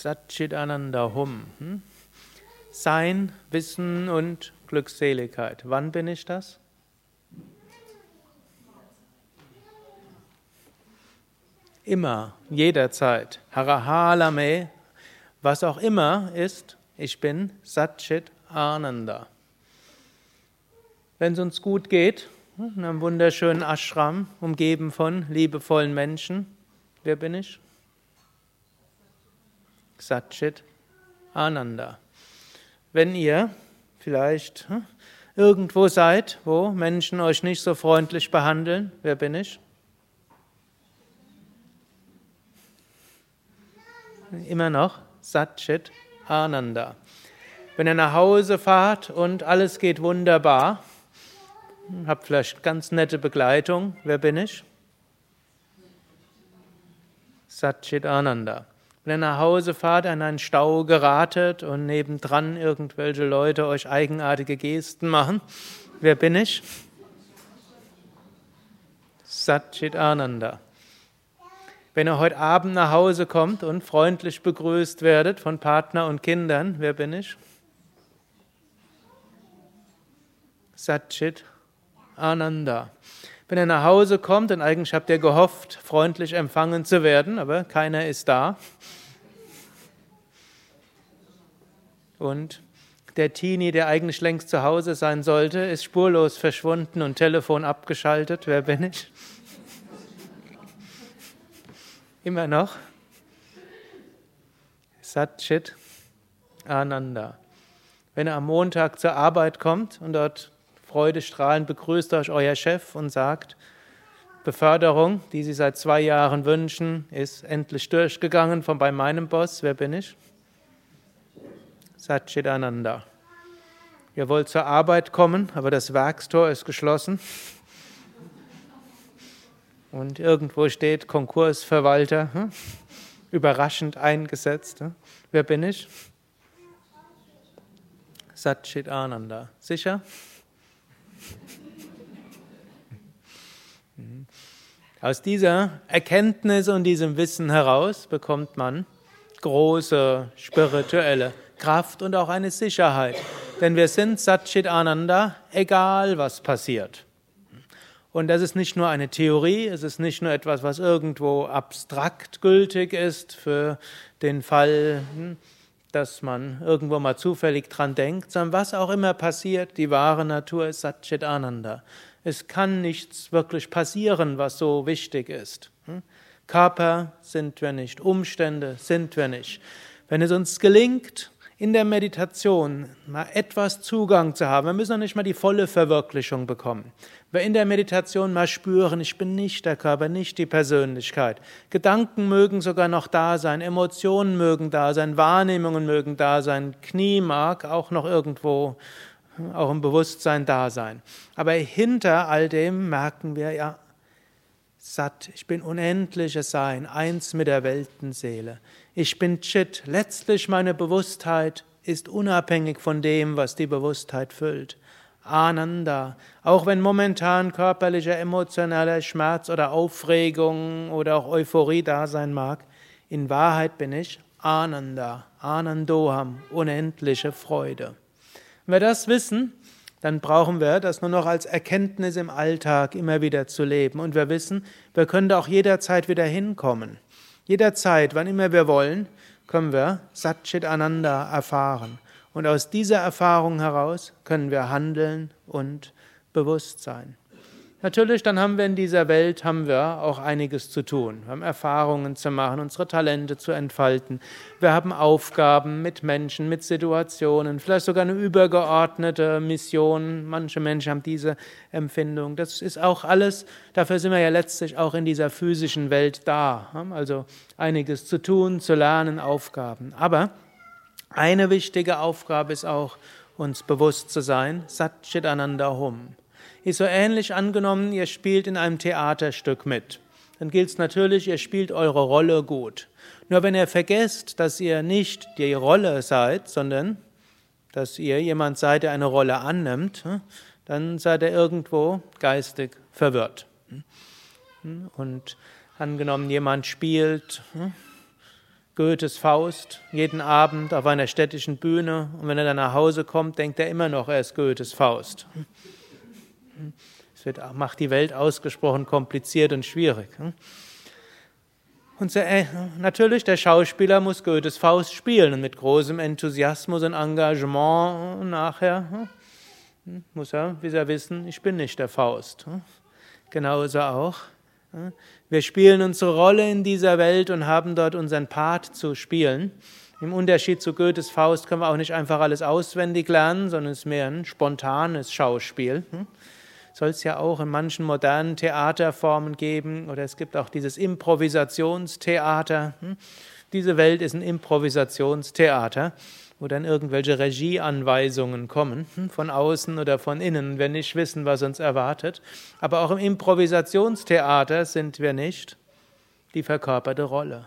Satchitananda Hum. Hm? Sein, Wissen und Glückseligkeit. Wann bin ich das? Immer, jederzeit. Harahalame, was auch immer ist, ich bin Satchit Ananda. Wenn es uns gut geht, hm, in einem wunderschönen Ashram, umgeben von liebevollen Menschen, wer bin ich? Satchit Ananda. Wenn ihr vielleicht hm, irgendwo seid, wo Menschen euch nicht so freundlich behandeln, wer bin ich? Immer noch Satchit Ananda. Wenn ihr nach Hause fahrt und alles geht wunderbar, habt vielleicht ganz nette Begleitung, wer bin ich? Satchit Ananda. Wenn ihr nach Hause fahrt, an einen Stau geratet und nebendran irgendwelche Leute euch eigenartige Gesten machen, wer bin ich? Satchit Ananda. Wenn ihr heute Abend nach Hause kommt und freundlich begrüßt werdet von Partner und Kindern, wer bin ich? Satchit Ananda. Wenn ihr nach Hause kommt und eigentlich habt ihr gehofft, freundlich empfangen zu werden, aber keiner ist da. Und der Teenie, der eigentlich längst zu Hause sein sollte, ist spurlos verschwunden und Telefon abgeschaltet. Wer bin ich? Immer noch. Satchit Ananda. Wenn er am Montag zur Arbeit kommt und dort freudestrahlend begrüßt euch euer Chef und sagt, Beförderung, die Sie seit zwei Jahren wünschen, ist endlich durchgegangen von bei meinem Boss. Wer bin ich? Satchitananda. Ihr wollt zur Arbeit kommen, aber das Werkstor ist geschlossen. Und irgendwo steht Konkursverwalter, hm? überraschend eingesetzt. Hm? Wer bin ich? Satchitananda. Sicher? Aus dieser Erkenntnis und diesem Wissen heraus bekommt man große spirituelle Kraft und auch eine Sicherheit. Denn wir sind Satchit Ananda, egal was passiert. Und das ist nicht nur eine Theorie, es ist nicht nur etwas, was irgendwo abstrakt gültig ist für den Fall, hm, dass man irgendwo mal zufällig dran denkt, sondern was auch immer passiert, die wahre Natur ist Satchit Ananda. Es kann nichts wirklich passieren, was so wichtig ist. Hm? Körper sind wir nicht, Umstände sind wir nicht. Wenn es uns gelingt, in der Meditation mal etwas Zugang zu haben. Wir müssen noch nicht mal die volle Verwirklichung bekommen. Wir in der Meditation mal spüren, ich bin nicht der Körper, nicht die Persönlichkeit. Gedanken mögen sogar noch da sein, Emotionen mögen da sein, Wahrnehmungen mögen da sein, Knie mag auch noch irgendwo, auch im Bewusstsein da sein. Aber hinter all dem merken wir ja, satt, ich bin unendliches Sein, eins mit der Weltenseele. Ich bin Chit, letztlich meine Bewusstheit ist unabhängig von dem, was die Bewusstheit füllt. Ananda, auch wenn momentan körperlicher, emotionaler Schmerz oder Aufregung oder auch Euphorie da sein mag, in Wahrheit bin ich Ananda, Anandoham, unendliche Freude. Wenn wir das wissen, dann brauchen wir das nur noch als Erkenntnis im Alltag immer wieder zu leben. Und wir wissen, wir können da auch jederzeit wieder hinkommen. Jederzeit, wann immer wir wollen, können wir Satchit Ananda erfahren. Und aus dieser Erfahrung heraus können wir handeln und bewusst sein. Natürlich, dann haben wir in dieser Welt haben wir auch einiges zu tun. Wir haben Erfahrungen zu machen, unsere Talente zu entfalten. Wir haben Aufgaben mit Menschen, mit Situationen, vielleicht sogar eine übergeordnete Mission. Manche Menschen haben diese Empfindung. Das ist auch alles, dafür sind wir ja letztlich auch in dieser physischen Welt da. Also einiges zu tun, zu lernen, Aufgaben. Aber eine wichtige Aufgabe ist auch, uns bewusst zu sein, Satchit Ananda Hum ist so ähnlich angenommen, ihr spielt in einem Theaterstück mit. Dann gilt es natürlich, ihr spielt eure Rolle gut. Nur wenn ihr vergesst, dass ihr nicht die Rolle seid, sondern dass ihr jemand seid, der eine Rolle annimmt, hm, dann seid ihr irgendwo geistig verwirrt. Hm, und angenommen, jemand spielt hm, Goethes Faust jeden Abend auf einer städtischen Bühne und wenn er dann nach Hause kommt, denkt er immer noch, er ist Goethes Faust. Es wird, macht die Welt ausgesprochen kompliziert und schwierig. Und äh, natürlich, der Schauspieler muss Goethes Faust spielen und mit großem Enthusiasmus und Engagement nachher hm, muss er, wie er wissen, ich bin nicht der Faust. Genauso auch. Wir spielen unsere Rolle in dieser Welt und haben dort unseren Part zu spielen. Im Unterschied zu Goethes Faust können wir auch nicht einfach alles auswendig lernen, sondern es ist mehr ein spontanes Schauspiel. Soll es ja auch in manchen modernen Theaterformen geben oder es gibt auch dieses Improvisationstheater. Diese Welt ist ein Improvisationstheater wo dann irgendwelche Regieanweisungen kommen, hm, von außen oder von innen, wir nicht wissen, was uns erwartet. Aber auch im Improvisationstheater sind wir nicht die verkörperte Rolle.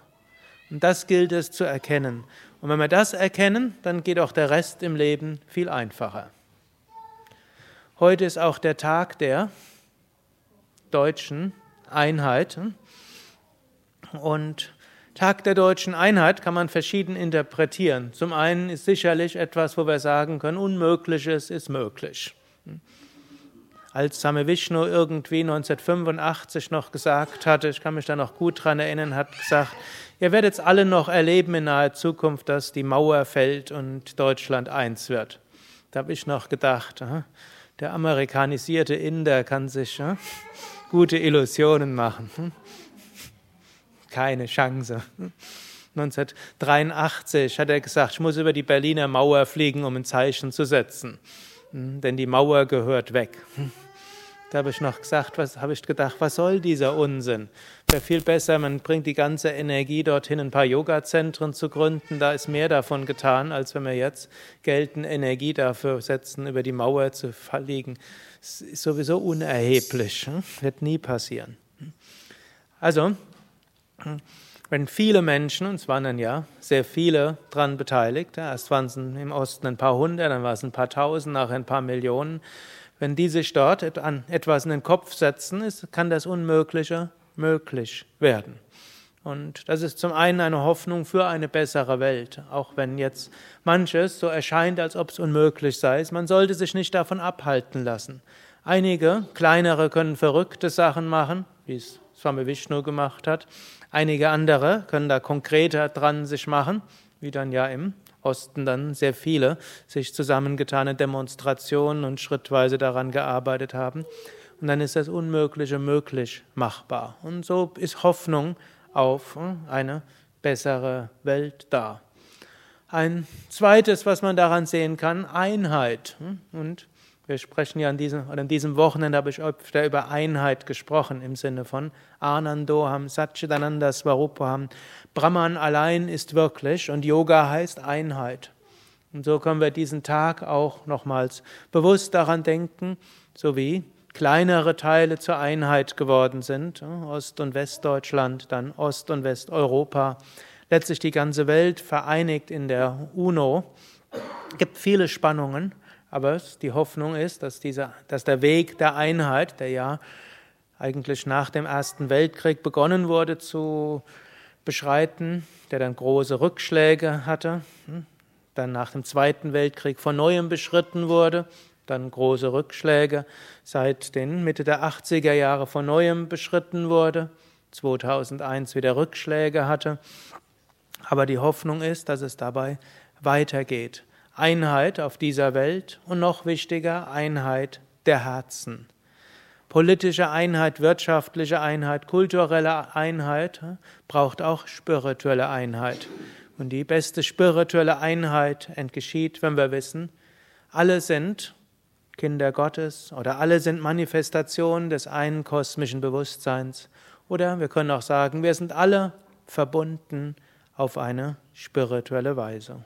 Und das gilt es zu erkennen. Und wenn wir das erkennen, dann geht auch der Rest im Leben viel einfacher. Heute ist auch der Tag der deutschen Einheit. Und Tag der deutschen Einheit kann man verschieden interpretieren. Zum einen ist sicherlich etwas, wo wir sagen können, Unmögliches ist möglich. Als Same Vishnu irgendwie 1985 noch gesagt hatte, ich kann mich da noch gut dran erinnern, hat gesagt, ihr werdet es alle noch erleben in naher Zukunft, dass die Mauer fällt und Deutschland eins wird. Da habe ich noch gedacht, der amerikanisierte Inder kann sich gute Illusionen machen. Hm? keine Chance. 1983 hat er gesagt, ich muss über die Berliner Mauer fliegen, um ein Zeichen zu setzen, hm, denn die Mauer gehört weg. Da habe ich noch gesagt, was habe ich gedacht, was soll dieser Unsinn? Wäre viel besser, man bringt die ganze Energie dorthin, ein paar Yoga-Zentren zu gründen. Da ist mehr davon getan, als wenn wir jetzt Geld und Energie dafür setzen, über die Mauer zu fliegen. Das ist sowieso unerheblich, hm, wird nie passieren. Also, wenn viele Menschen, und es waren dann ja sehr viele daran beteiligt, erst waren es im Osten ein paar hundert, dann war es ein paar tausend, nachher ein paar Millionen, wenn die sich dort an etwas in den Kopf setzen, kann das Unmögliche möglich werden. Und das ist zum einen eine Hoffnung für eine bessere Welt, auch wenn jetzt manches so erscheint, als ob es unmöglich sei. Man sollte sich nicht davon abhalten lassen. Einige kleinere können verrückte Sachen machen, wie es Swami Vishnu gemacht hat. Einige andere können da konkreter dran sich machen, wie dann ja im Osten dann sehr viele sich zusammengetane Demonstrationen und schrittweise daran gearbeitet haben. Und dann ist das Unmögliche möglich machbar. Und so ist Hoffnung auf hm, eine bessere Welt da. Ein zweites, was man daran sehen kann, Einheit. Hm, und wir sprechen ja an diesem, oder an diesem Wochenende habe ich öfter über Einheit gesprochen, im Sinne von Anandoham, Satchitananda Svarupaham. Brahman allein ist wirklich und Yoga heißt Einheit. Und so können wir diesen Tag auch nochmals bewusst daran denken, so wie kleinere Teile zur Einheit geworden sind, Ost- und Westdeutschland, dann Ost- und Westeuropa, letztlich die ganze Welt vereinigt in der UNO. Es gibt viele Spannungen, aber die Hoffnung ist, dass, dieser, dass der Weg der Einheit, der ja eigentlich nach dem Ersten Weltkrieg begonnen wurde zu beschreiten, der dann große Rückschläge hatte, hm, dann nach dem Zweiten Weltkrieg von neuem beschritten wurde, dann große Rückschläge, seit den Mitte der 80er Jahre von neuem beschritten wurde, 2001 wieder Rückschläge hatte. Aber die Hoffnung ist, dass es dabei weitergeht. Einheit auf dieser Welt und noch wichtiger Einheit der Herzen. Politische Einheit, wirtschaftliche Einheit, kulturelle Einheit braucht auch spirituelle Einheit. Und die beste spirituelle Einheit entgeschieht, wenn wir wissen, alle sind Kinder Gottes oder alle sind Manifestationen des einen kosmischen Bewusstseins. Oder wir können auch sagen, wir sind alle verbunden auf eine spirituelle Weise.